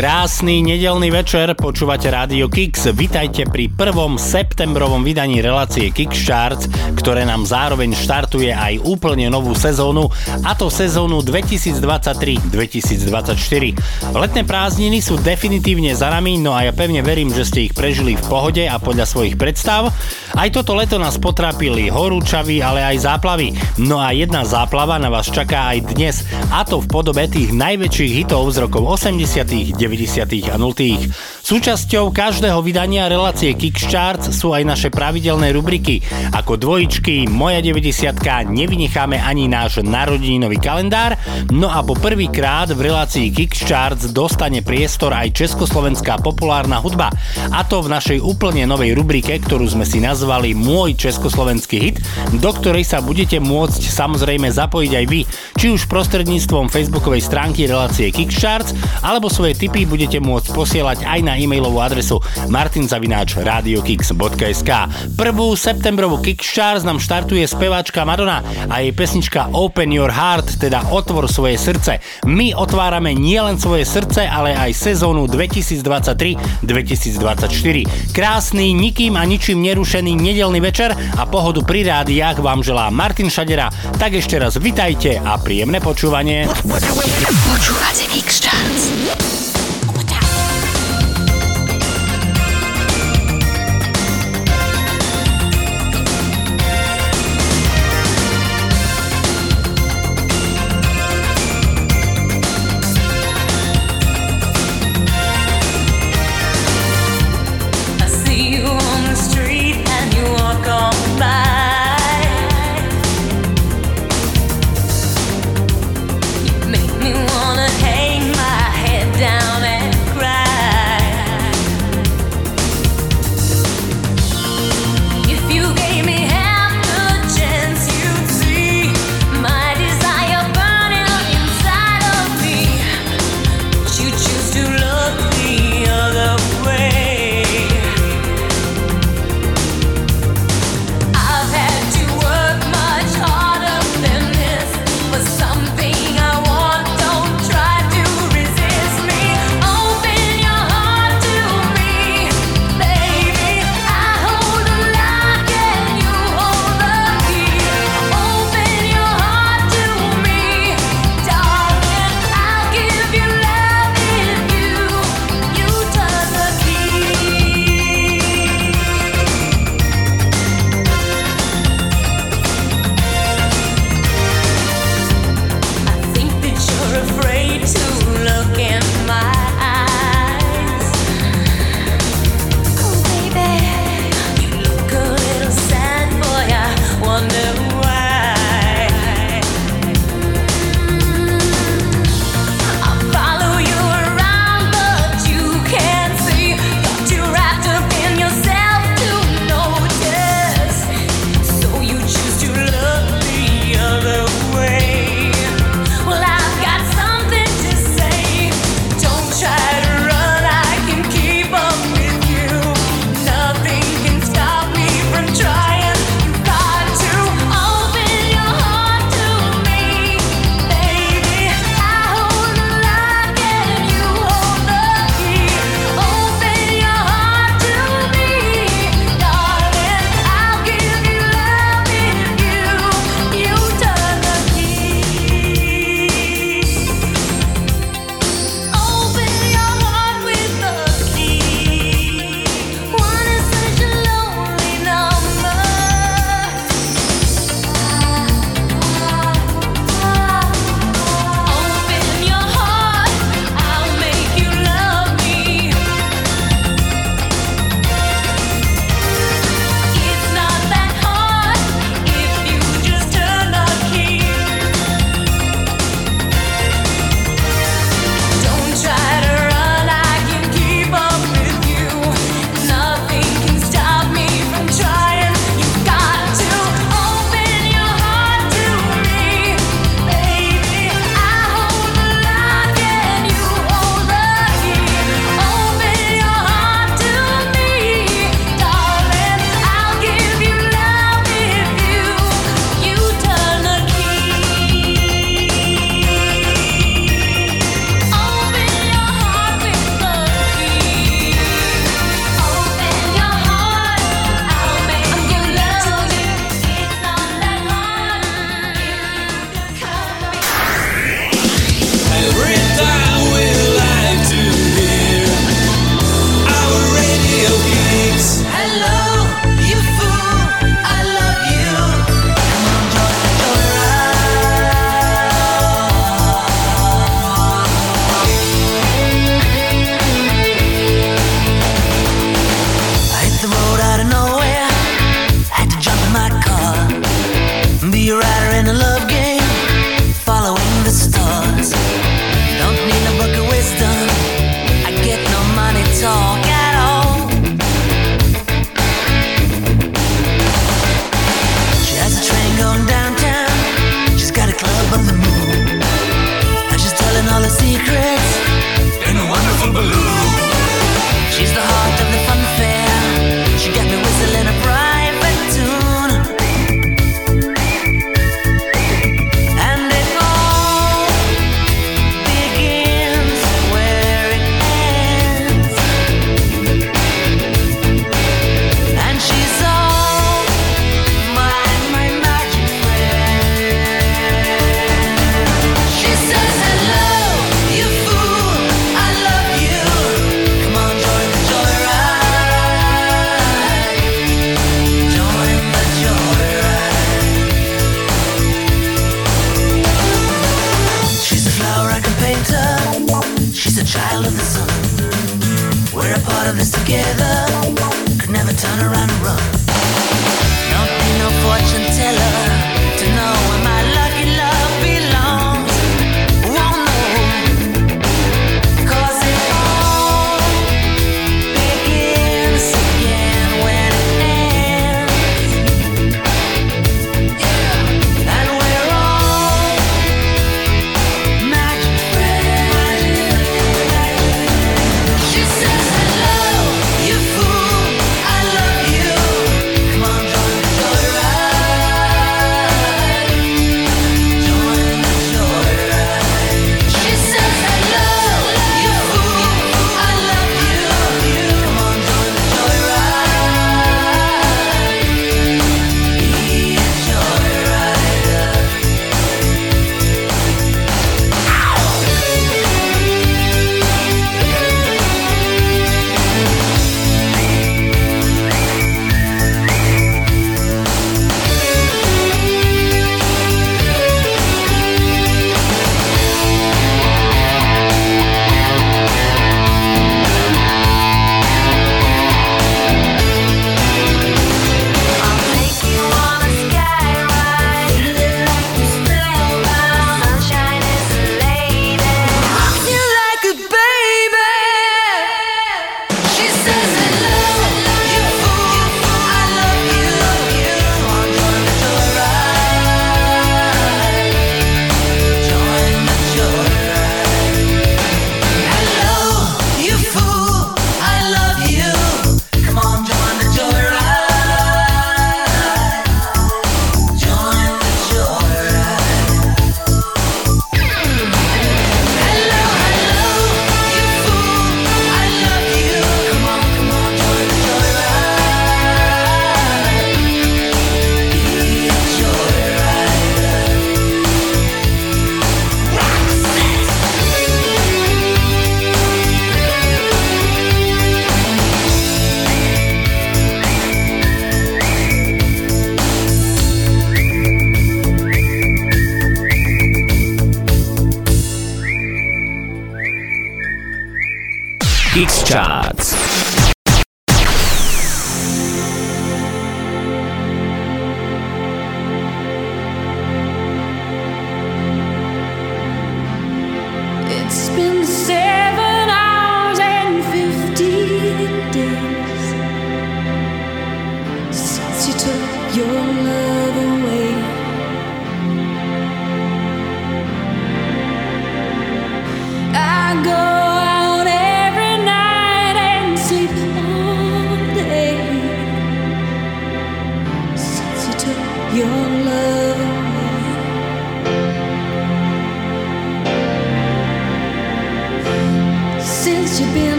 Krásny nedelný večer, počúvate Radio Kix. Vitajte pri prvom septembrovom vydaní relácie Kix Charts, ktoré nám zároveň štartuje aj úplne novú sezónu, a to sezónu 2023-2024. Letné prázdniny sú definitívne za nami, no a ja pevne verím, že ste ich prežili v pohode a podľa svojich predstav. Aj toto leto nás potrápili horúčavy, ale aj záplavy. No a jedna záplava na vás čaká aj dnes, a to v podobe tých najväčších hitov z rokov 80 90. a 0. Súčasťou každého vydania relácie Kickcharts sú aj naše pravidelné rubriky. Ako dvojičky, moja 90 nevynecháme ani náš narodeninový kalendár, no a po prvýkrát v relácii Kickcharts dostane priestor aj československá populárna hudba. A to v našej úplne novej rubrike, ktorú sme si nazvali Môj československý hit, do ktorej sa budete môcť samozrejme zapojiť aj vy, či už prostredníctvom facebookovej stránky relácie Kickcharts, alebo svoje tipy budete môcť posielať aj na e-mailovú adresu martinzavináčradiokix.sk Prvú septembrovú Kickstars nám štartuje speváčka Madonna a jej pesnička Open Your Heart, teda Otvor svoje srdce. My otvárame nielen svoje srdce, ale aj sezónu 2023-2024. Krásny, nikým a ničím nerušený nedelný večer a pohodu pri rádiách vám želá Martin Šadera. Tak ešte raz vitajte a príjemné počúvanie. Počúvate Kickstars.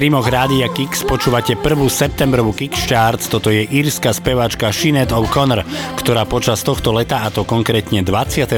Streamoch Rádia Kix počúvate prvú septembrovú Kix Charts. Toto je írska speváčka Sinead O'Connor, ktorá počas tohto leta, a to konkrétne 26.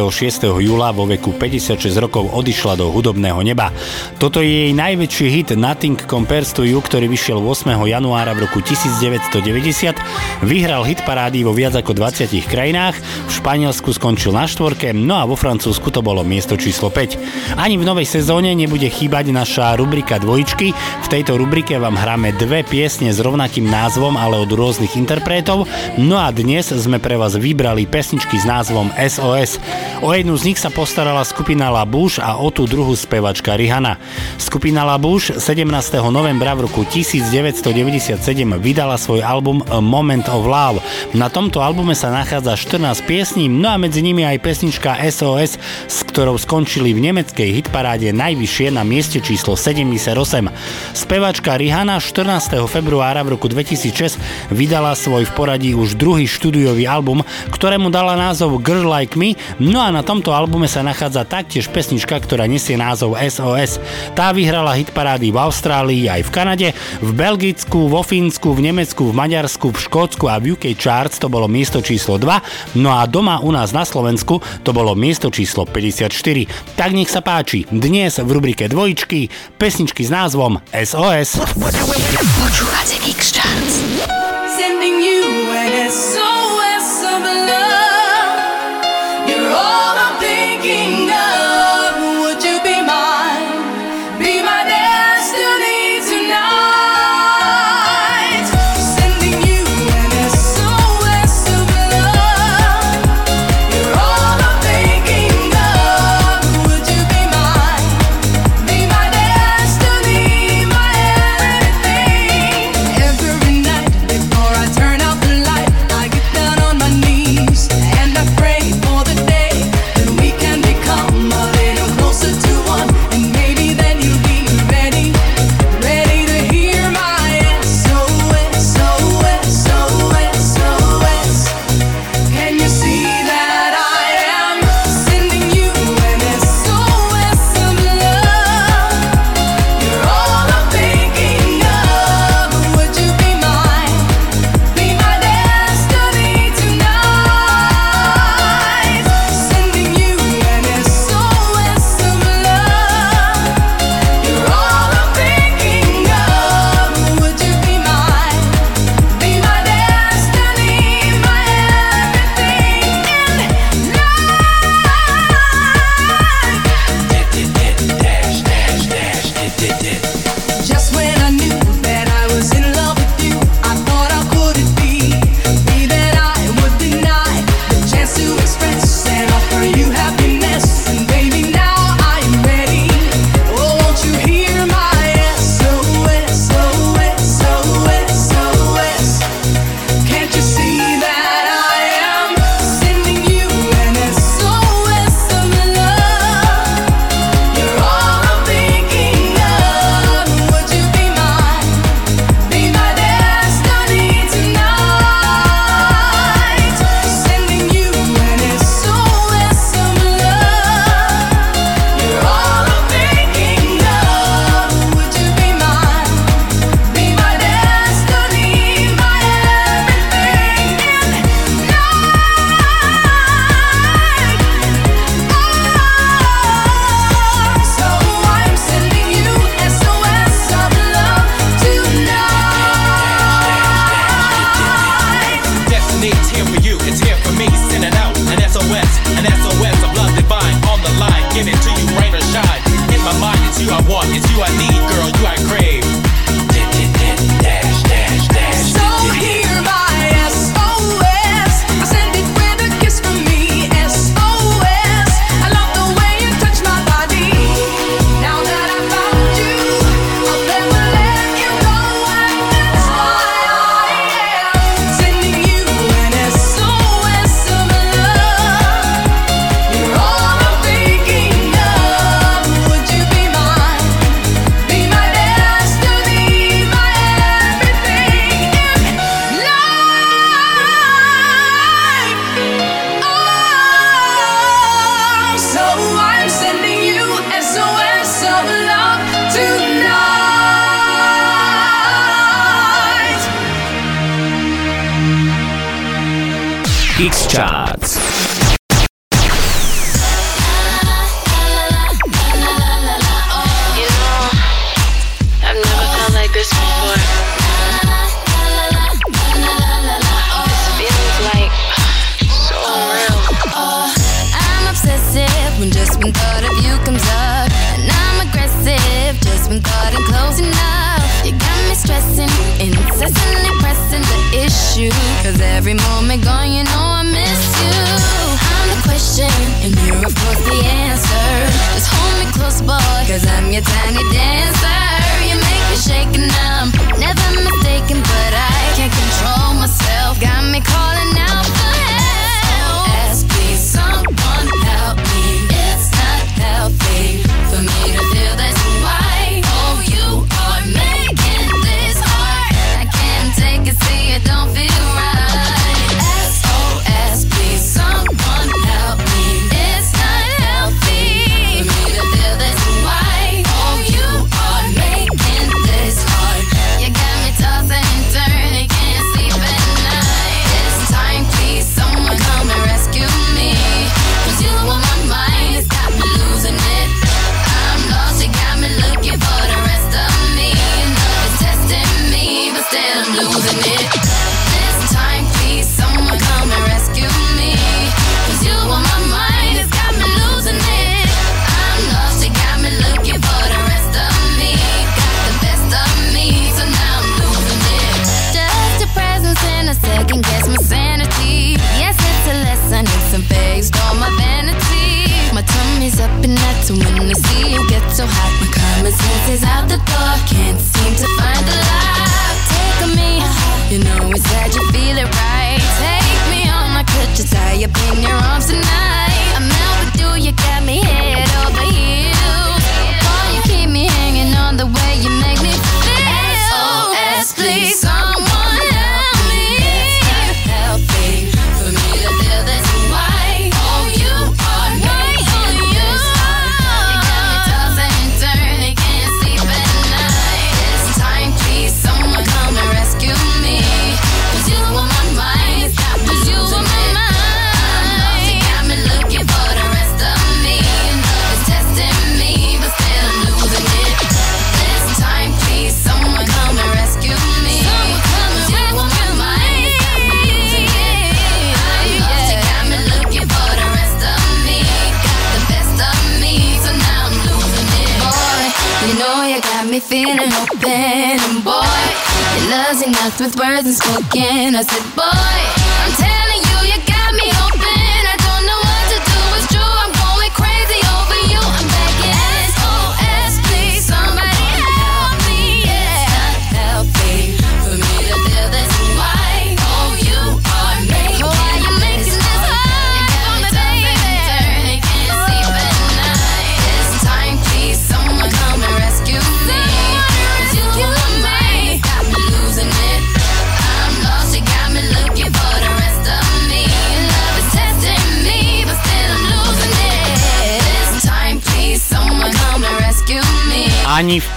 júla vo veku 56 rokov odišla do hudobného neba. Toto je jej najväčší hit Nothing Compares to You, ktorý vyšiel 8. januára v roku 1990. Vyhral hit parády vo viac ako 20 krajinách, Španielsku skončil na štvorke, no a vo Francúzsku to bolo miesto číslo 5. Ani v novej sezóne nebude chýbať naša rubrika dvojičky. V tejto rubrike vám hráme dve piesne s rovnakým názvom, ale od rôznych interpretov. No a dnes sme pre vás vybrali pesničky s názvom SOS. O jednu z nich sa postarala skupina La Bouche a o tú druhú spevačka Rihanna. Skupina La Bouche 17. novembra v roku 1997 vydala svoj album A Moment of Love. Na tomto albume sa nachádza 14 piesní, no a medzi nimi aj pesnička SOS, s ktorou skončili v nemeckej hitparáde najvyššie na mieste číslo 78. Spevačka Rihanna 14. februára v roku 2006 vydala svoj v poradí už druhý štúdiový album, ktorému dala názov Girl Like Me, no a na tomto albume sa nachádza taktiež pesnička, ktorá nesie názov SOS. Tá vyhrala hitparády v Austrálii aj v Kanade, v Belgicku, vo Fínsku, v Nemecku, v Maďarsku, v Škótsku a v UK Charts to bolo miesto číslo 2, no a doma u nás na Slovensku to bolo miesto číslo 54. Tak nech sa páči, dnes v rubrike dvojičky pesničky s názvom SOS. Počúvate Kix Charts.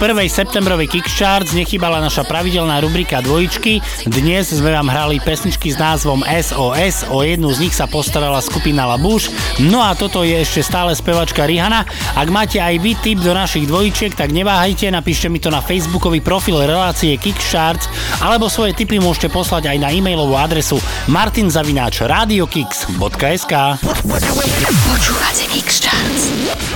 prvej septembrovej Kickstarts nechybala naša pravidelná rubrika dvojičky. Dnes sme vám hrali pesničky s názvom SOS, o jednu z nich sa postarala skupina Labuš. No a toto je ešte stále spevačka Rihana. Ak máte aj vy tip do našich dvojičiek, tak neváhajte, napíšte mi to na facebookový profil relácie Kickstarts, alebo svoje tipy môžete poslať aj na e-mailovú adresu martinzavináč radiokix.sk Počúvate Kickstarts.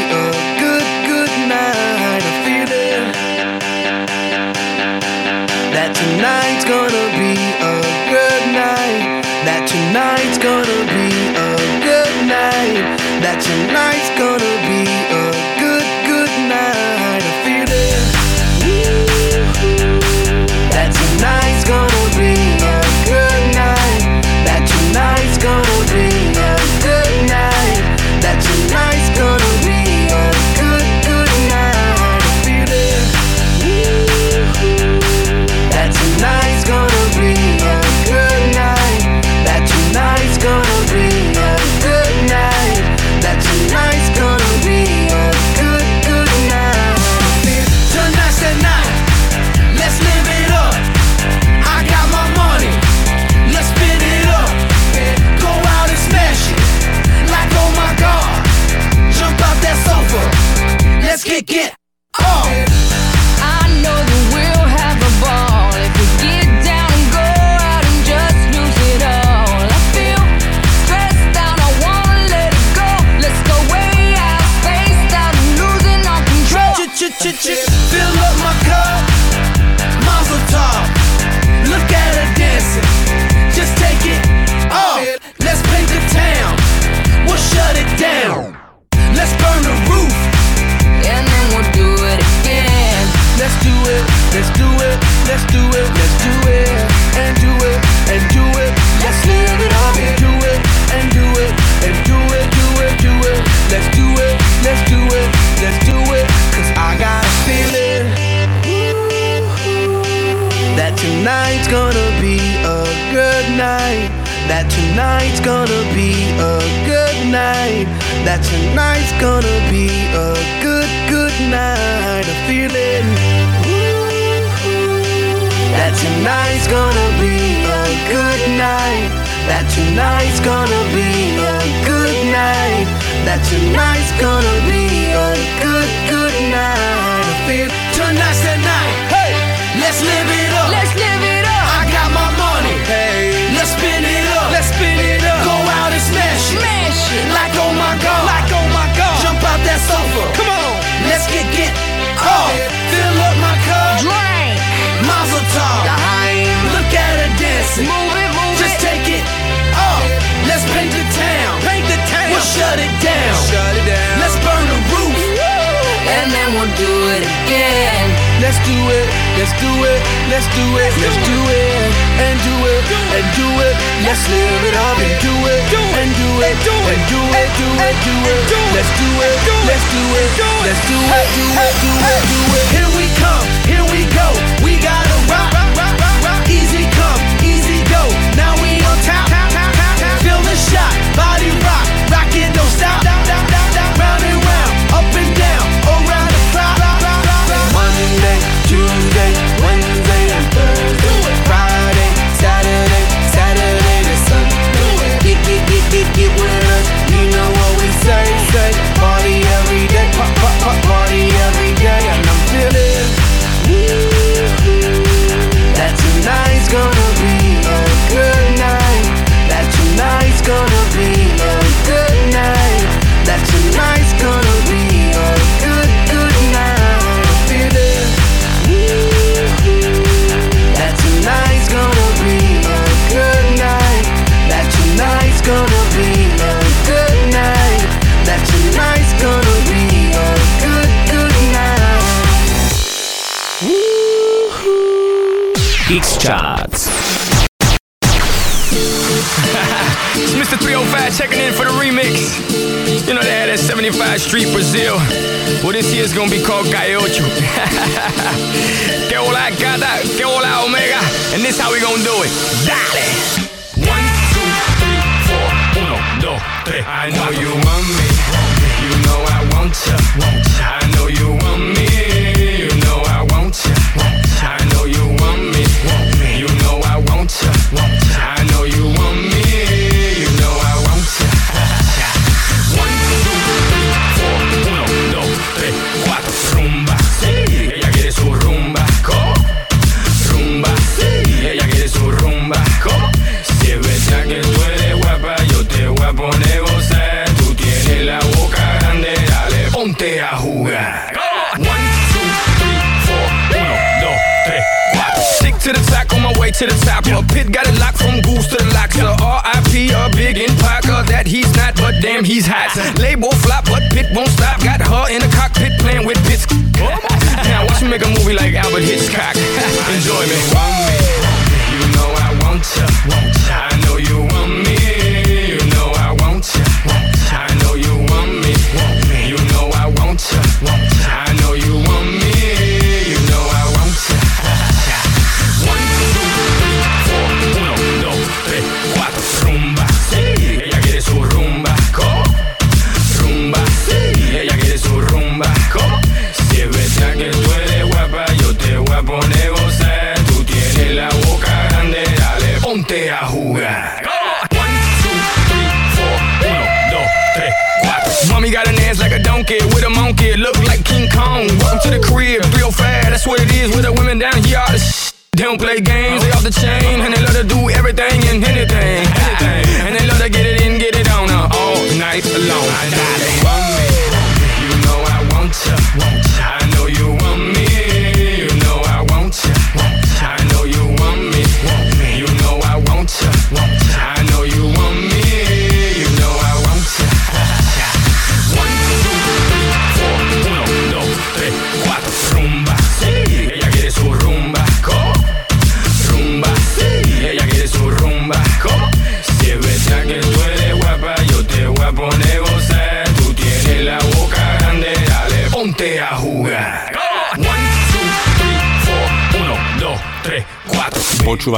be called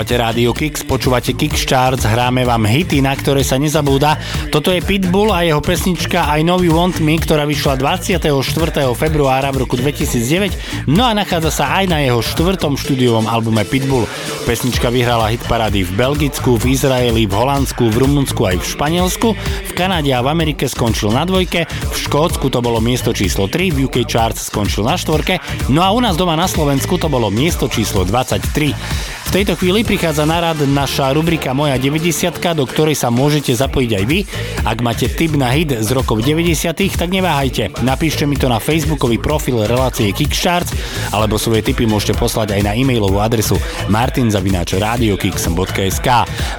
Počúvate Rádio Kix, počúvate Kix Charts, hráme vám hity, na ktoré sa nezabúda. Toto je Pitbull a jeho pesnička I Know You Want Me, ktorá vyšla 24. februára v roku 2009, no a nachádza sa aj na jeho štvrtom štúdiovom albume Pitbull. Pesnička vyhrala hit parády v Belgicku, v Izraeli, v Holandsku, v Rumunsku aj v Španielsku, v Kanade a v Amerike skončil na dvojke, v Škótsku to bolo miesto číslo 3, v UK Charts skončil na štvorke, no a u nás doma na Slovensku to bolo miesto číslo 23 tejto chvíli prichádza na rad naša rubrika Moja 90, do ktorej sa môžete zapojiť aj vy. Ak máte tip na hit z rokov 90, tak neváhajte. Napíšte mi to na facebookový profil relácie Kickstarts alebo svoje tipy môžete poslať aj na e-mailovú adresu martinzavináčradiokix.sk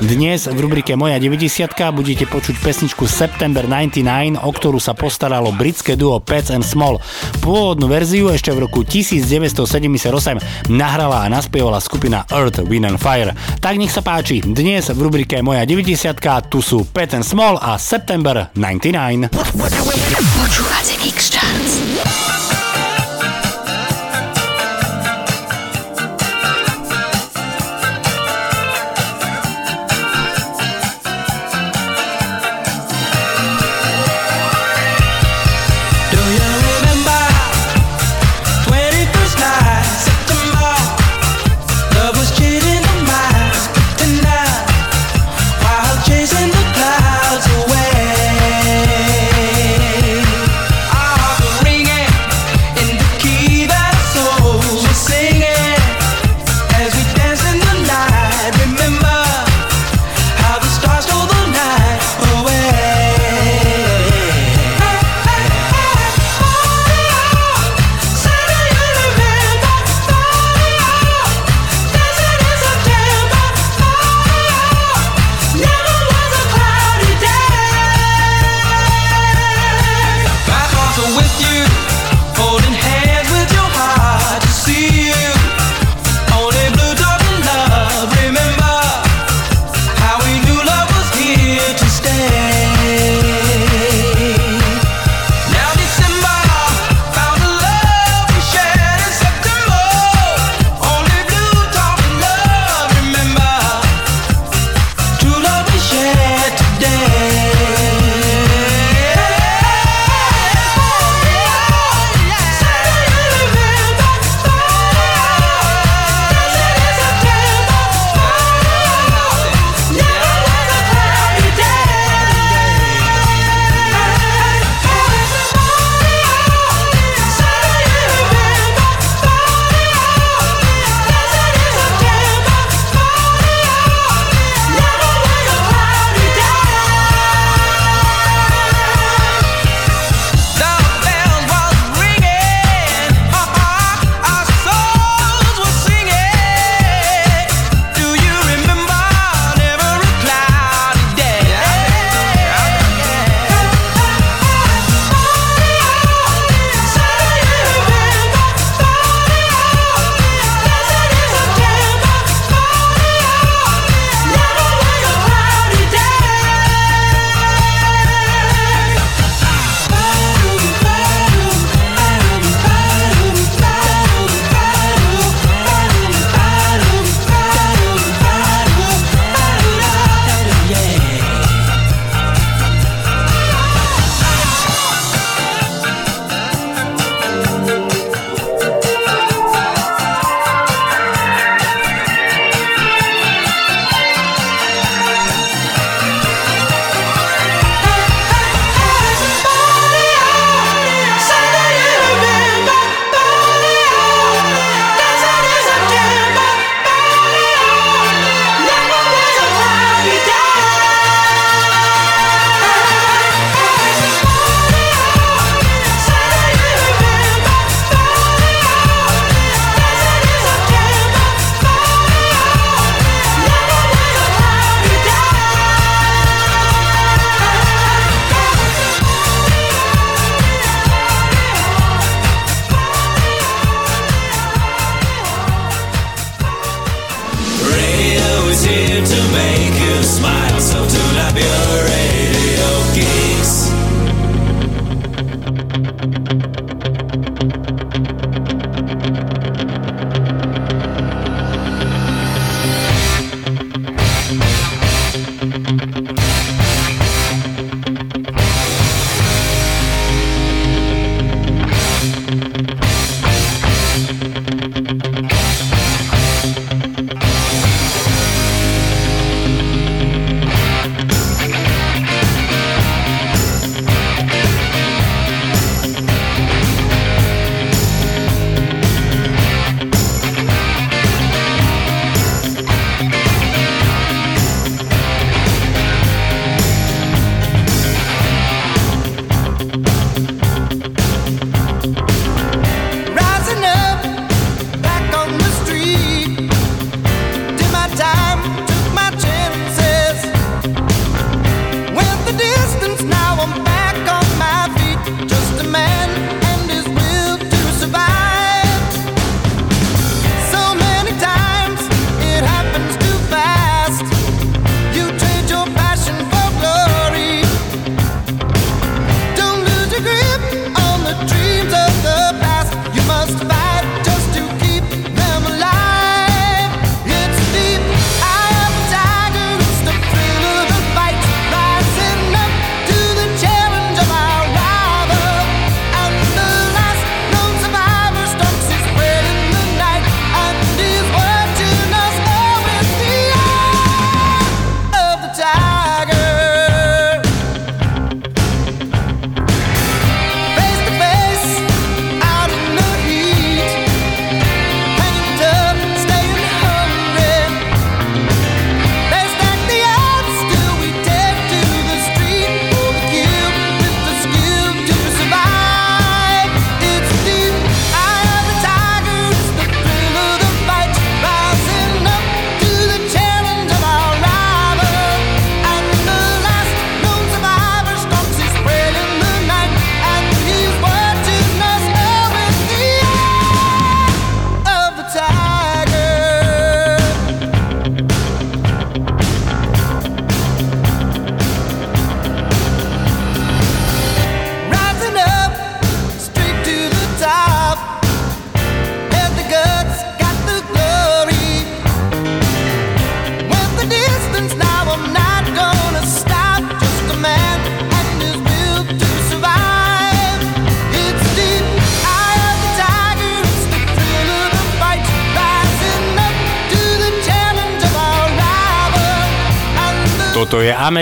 Dnes v rubrike Moja 90 budete počuť pesničku September 99, o ktorú sa postaralo britské duo Pets and Small. Pôvodnú verziu ešte v roku 1978 nahrala a naspievala skupina Earth Win and Fire. Tak nech sa páči, dnes v rubrike Moja 90 tu sú Pet and Small a September 99.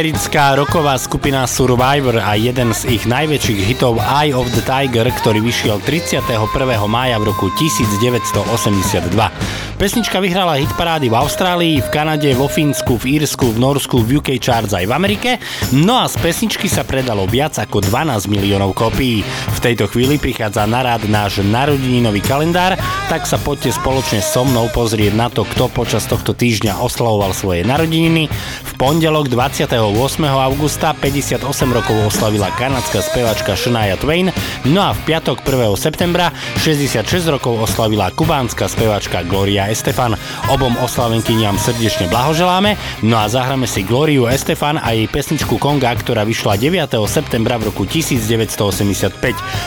americká roková skupina Survivor a jeden z ich najväčších hitov Eye of the Tiger, ktorý vyšiel 31. mája v roku 1982. Pesnička vyhrala hitparády v Austrálii, v Kanade, vo Fínsku, v Írsku, v Norsku, v UK Charts aj v Amerike, no a z pesničky sa predalo viac ako 12 miliónov kópií. V tejto chvíli prichádza na rád náš narodeninový kalendár, tak sa poďte spoločne so mnou pozrieť na to, kto počas tohto týždňa oslavoval svoje narodeniny. V pondelok 28. augusta 58 rokov oslavila kanadská spevačka Shania Twain, no a v piatok 1. septembra 66 rokov oslavila kubánska spevačka Gloria Estefan. Obom oslavenkyniam srdečne blahoželáme, no a zahráme si Gloriu Estefan a jej pesničku Konga, ktorá vyšla 9. septembra v roku 1985.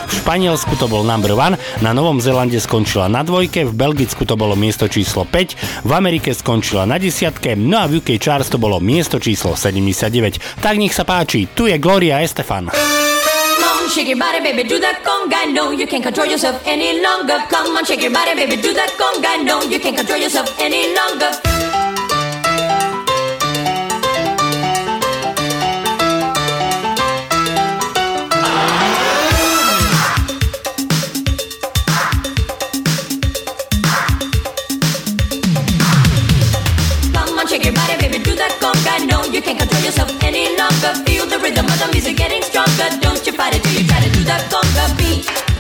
V Španielsku to bol number one, na Novom Zélande skončila na dvojke, v Belgicku to bolo miesto číslo 5, v Amerike skončila na desiatke, no a v UK Charts to bolo miesto číslo 79. Tak nech sa páči, tu je Gloria Estefan. Come on, shake your body, baby, do that conga. No, you can't control yourself any longer. Come on, shake your body, baby, do that conga. No, you can't control yourself any longer. Yourself any longer. Feel the rhythm of the music getting stronger. Don't you fight it till you try to do that conga beat.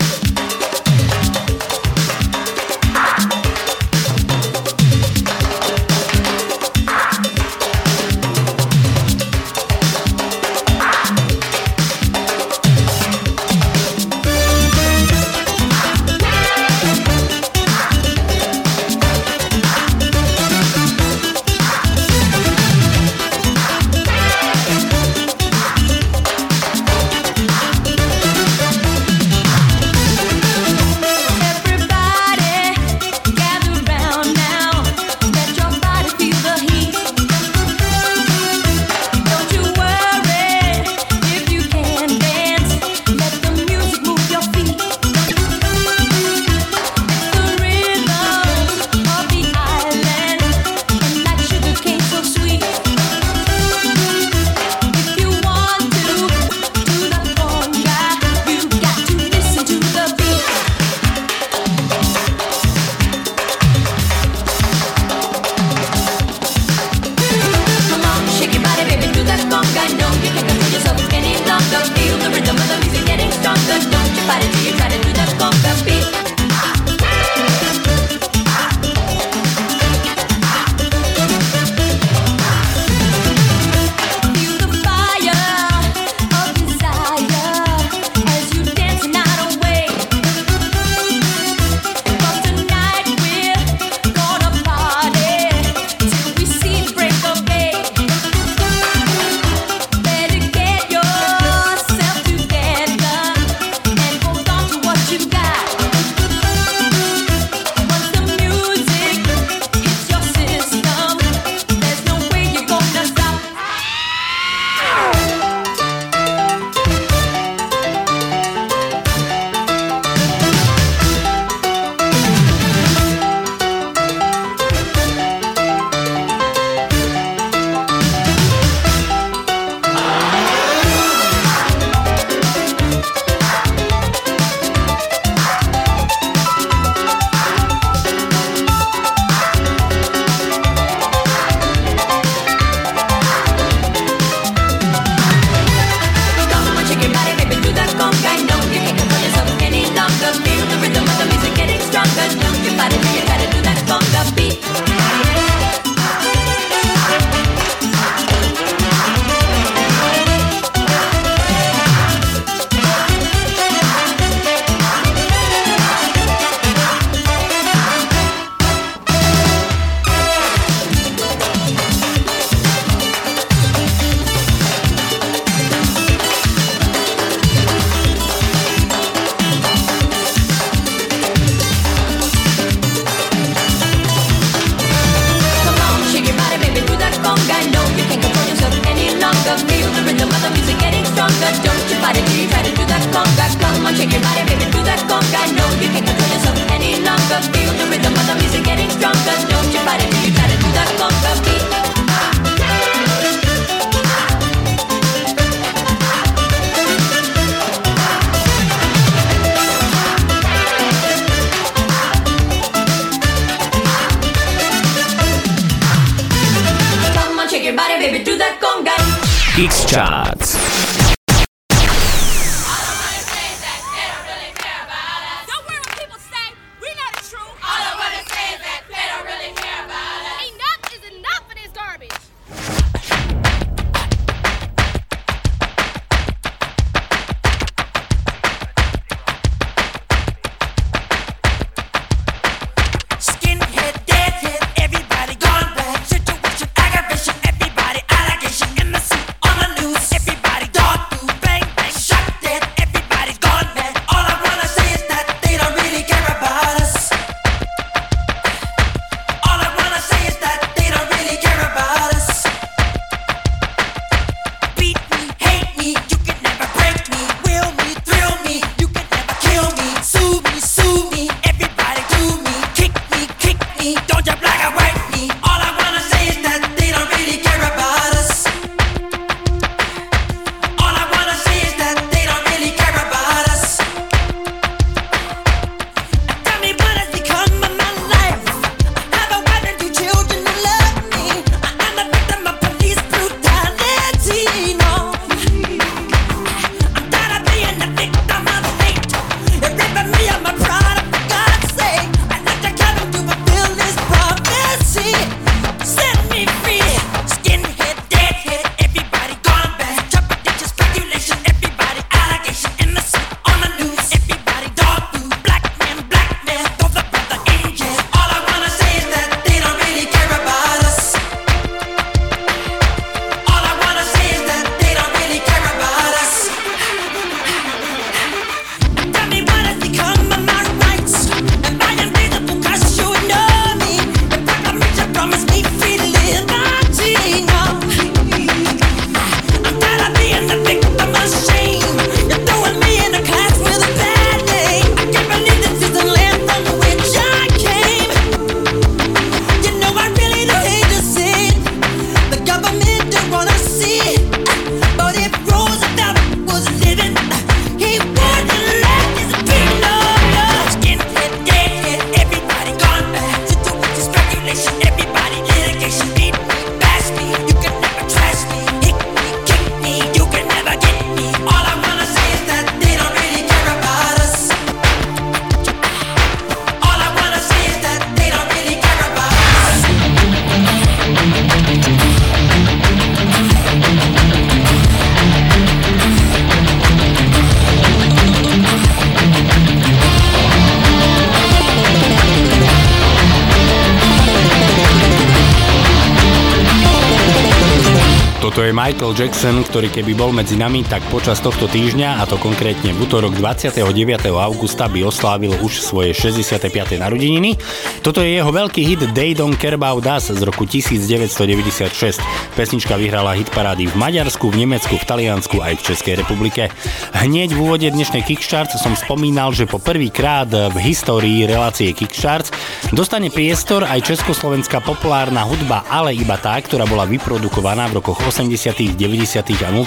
je Michael Jackson, ktorý keby bol medzi nami, tak počas tohto týždňa, a to konkrétne v útorok 29. augusta, by oslávil už svoje 65. narodeniny. Toto je jeho veľký hit They Don't Care About Us z roku 1996. Pesnička vyhrala hit parády v Maďarsku, v Nemecku, v Taliansku aj v Českej republike. Hneď v úvode dnešnej Kickstart som spomínal, že po prvý krát v histórii relácie Kickstart dostane priestor aj československá populárna hudba, ale iba tá, ktorá bola vyprodukovaná v rokoch 80 80., 90. a 0.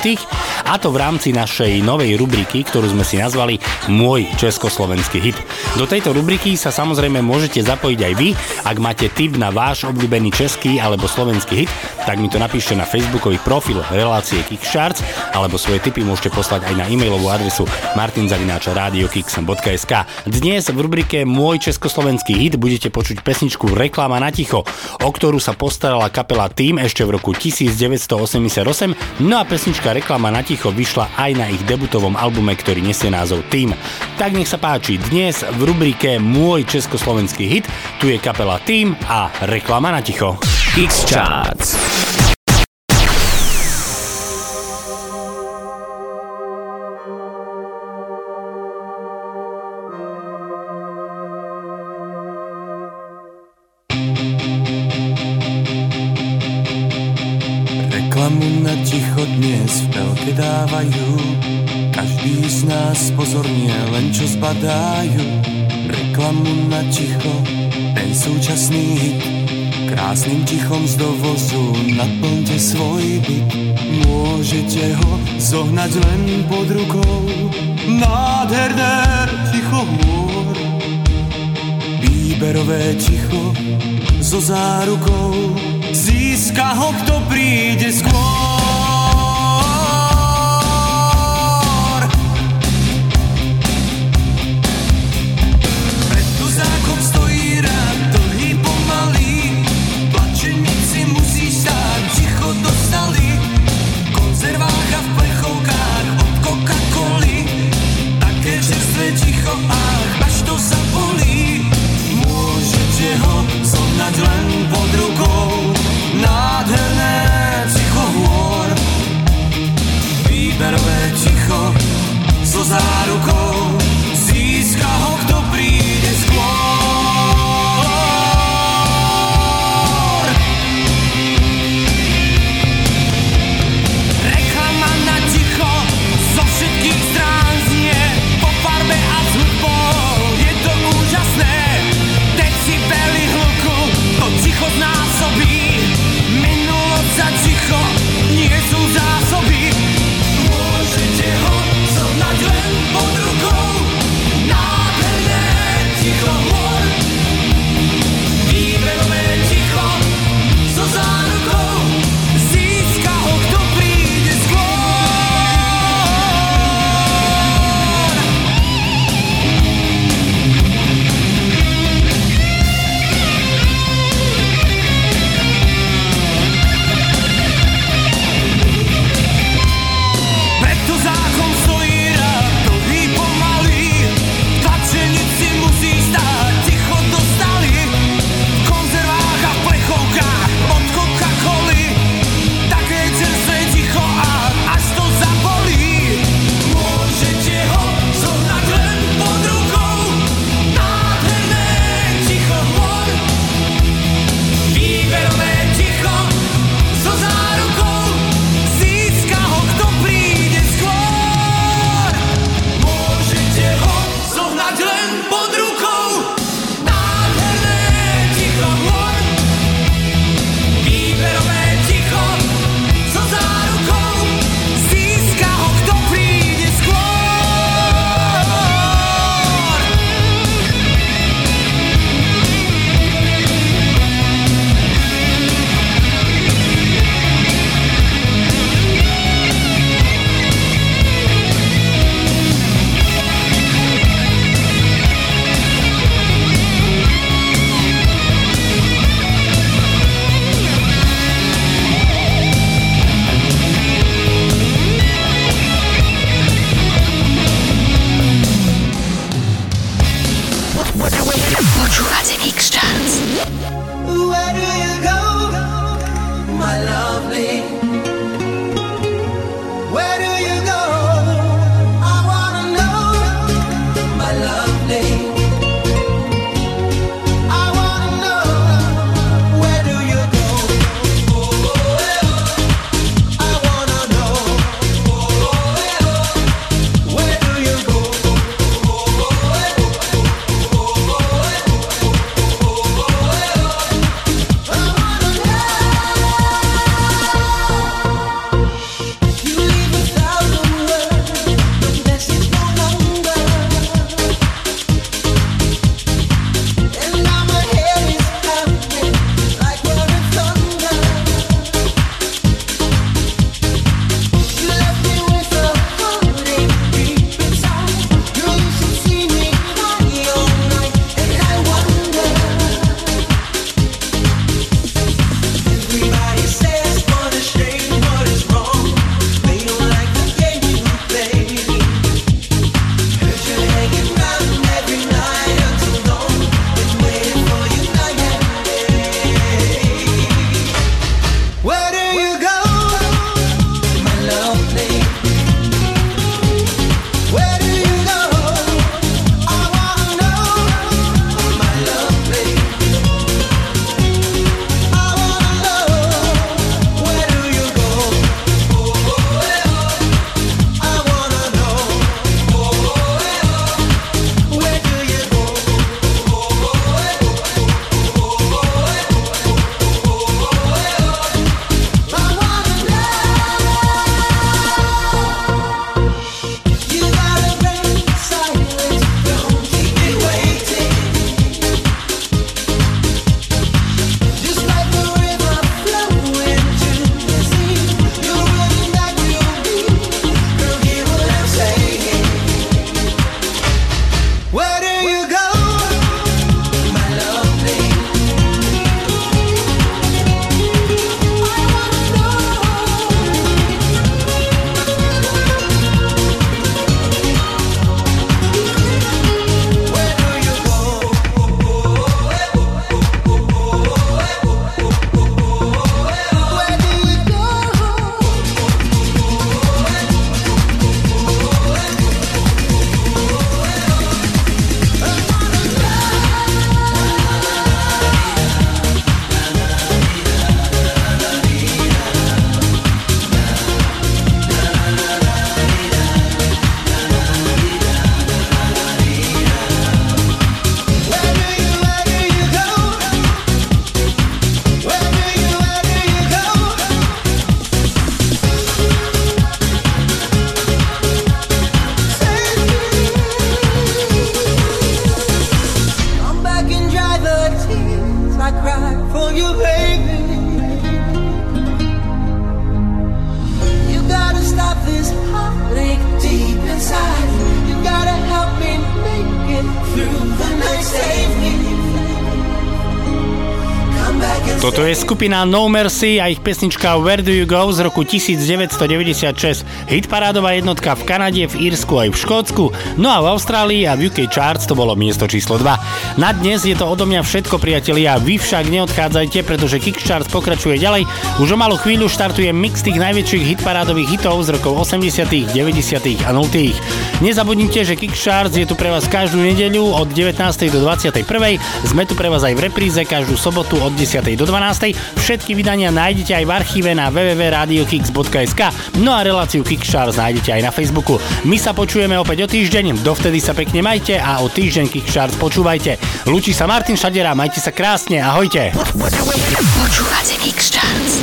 A to v rámci našej novej rubriky, ktorú sme si nazvali Môj československý hit. Do tejto rubriky sa samozrejme môžete zapojiť aj vy, ak máte tip na váš obľúbený český alebo slovenský hit, tak mi to napíšte na facebookový profil Relácie Kickstarts alebo svoje tipy môžete poslať aj na e-mailovú adresu martinzavináčradiokix.sk Dnes v rubrike Môj československý hit budete počuť pesničku Reklama na ticho, o ktorú sa postarala kapela Tým ešte v roku 1980 1998, no a pesnička Reklama na ticho vyšla aj na ich debutovom albume, ktorý nesie názov Tým. Tak nech sa páči, dnes v rubrike Môj československý hit tu je kapela Tým a Reklama na ticho. X-Charts. podáju reklamu na ticho, ten súčasný hit. Krásnym tichom z dovozu naplňte svoj byt. Môžete ho zohnať len pod rukou. Nádherné ticho hôr. Výberové ticho so zárukou. Získa ho, kto príde skôr. skupina No Mercy a ich pesnička Where Do You Go z roku 1996. Hitparádová jednotka v Kanade, v Írsku aj v Škótsku, no a v Austrálii a v UK Charts to bolo miesto číslo 2. Na dnes je to odo mňa všetko, priatelia. Vy však neodchádzajte, pretože Kick Charts pokračuje ďalej. Už o malú chvíľu štartuje mix tých najväčších hitparádových hitov z rokov 80., 90. a 0. Nezabudnite, že Kick Charts je tu pre vás každú nedeľu od 19. do 21. Sme tu pre vás aj v repríze každú sobotu od 10. do 12. Všetky vydania nájdete aj v archíve na www.radiokix.sk No a reláciu Kickstarts nájdete aj na Facebooku. My sa počujeme opäť o týždeň, dovtedy sa pekne majte a o týždeň Kickstarts počúvajte. Lučí sa Martin Šadera, majte sa krásne, ahojte. Počúvate Kickstarts.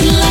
good life.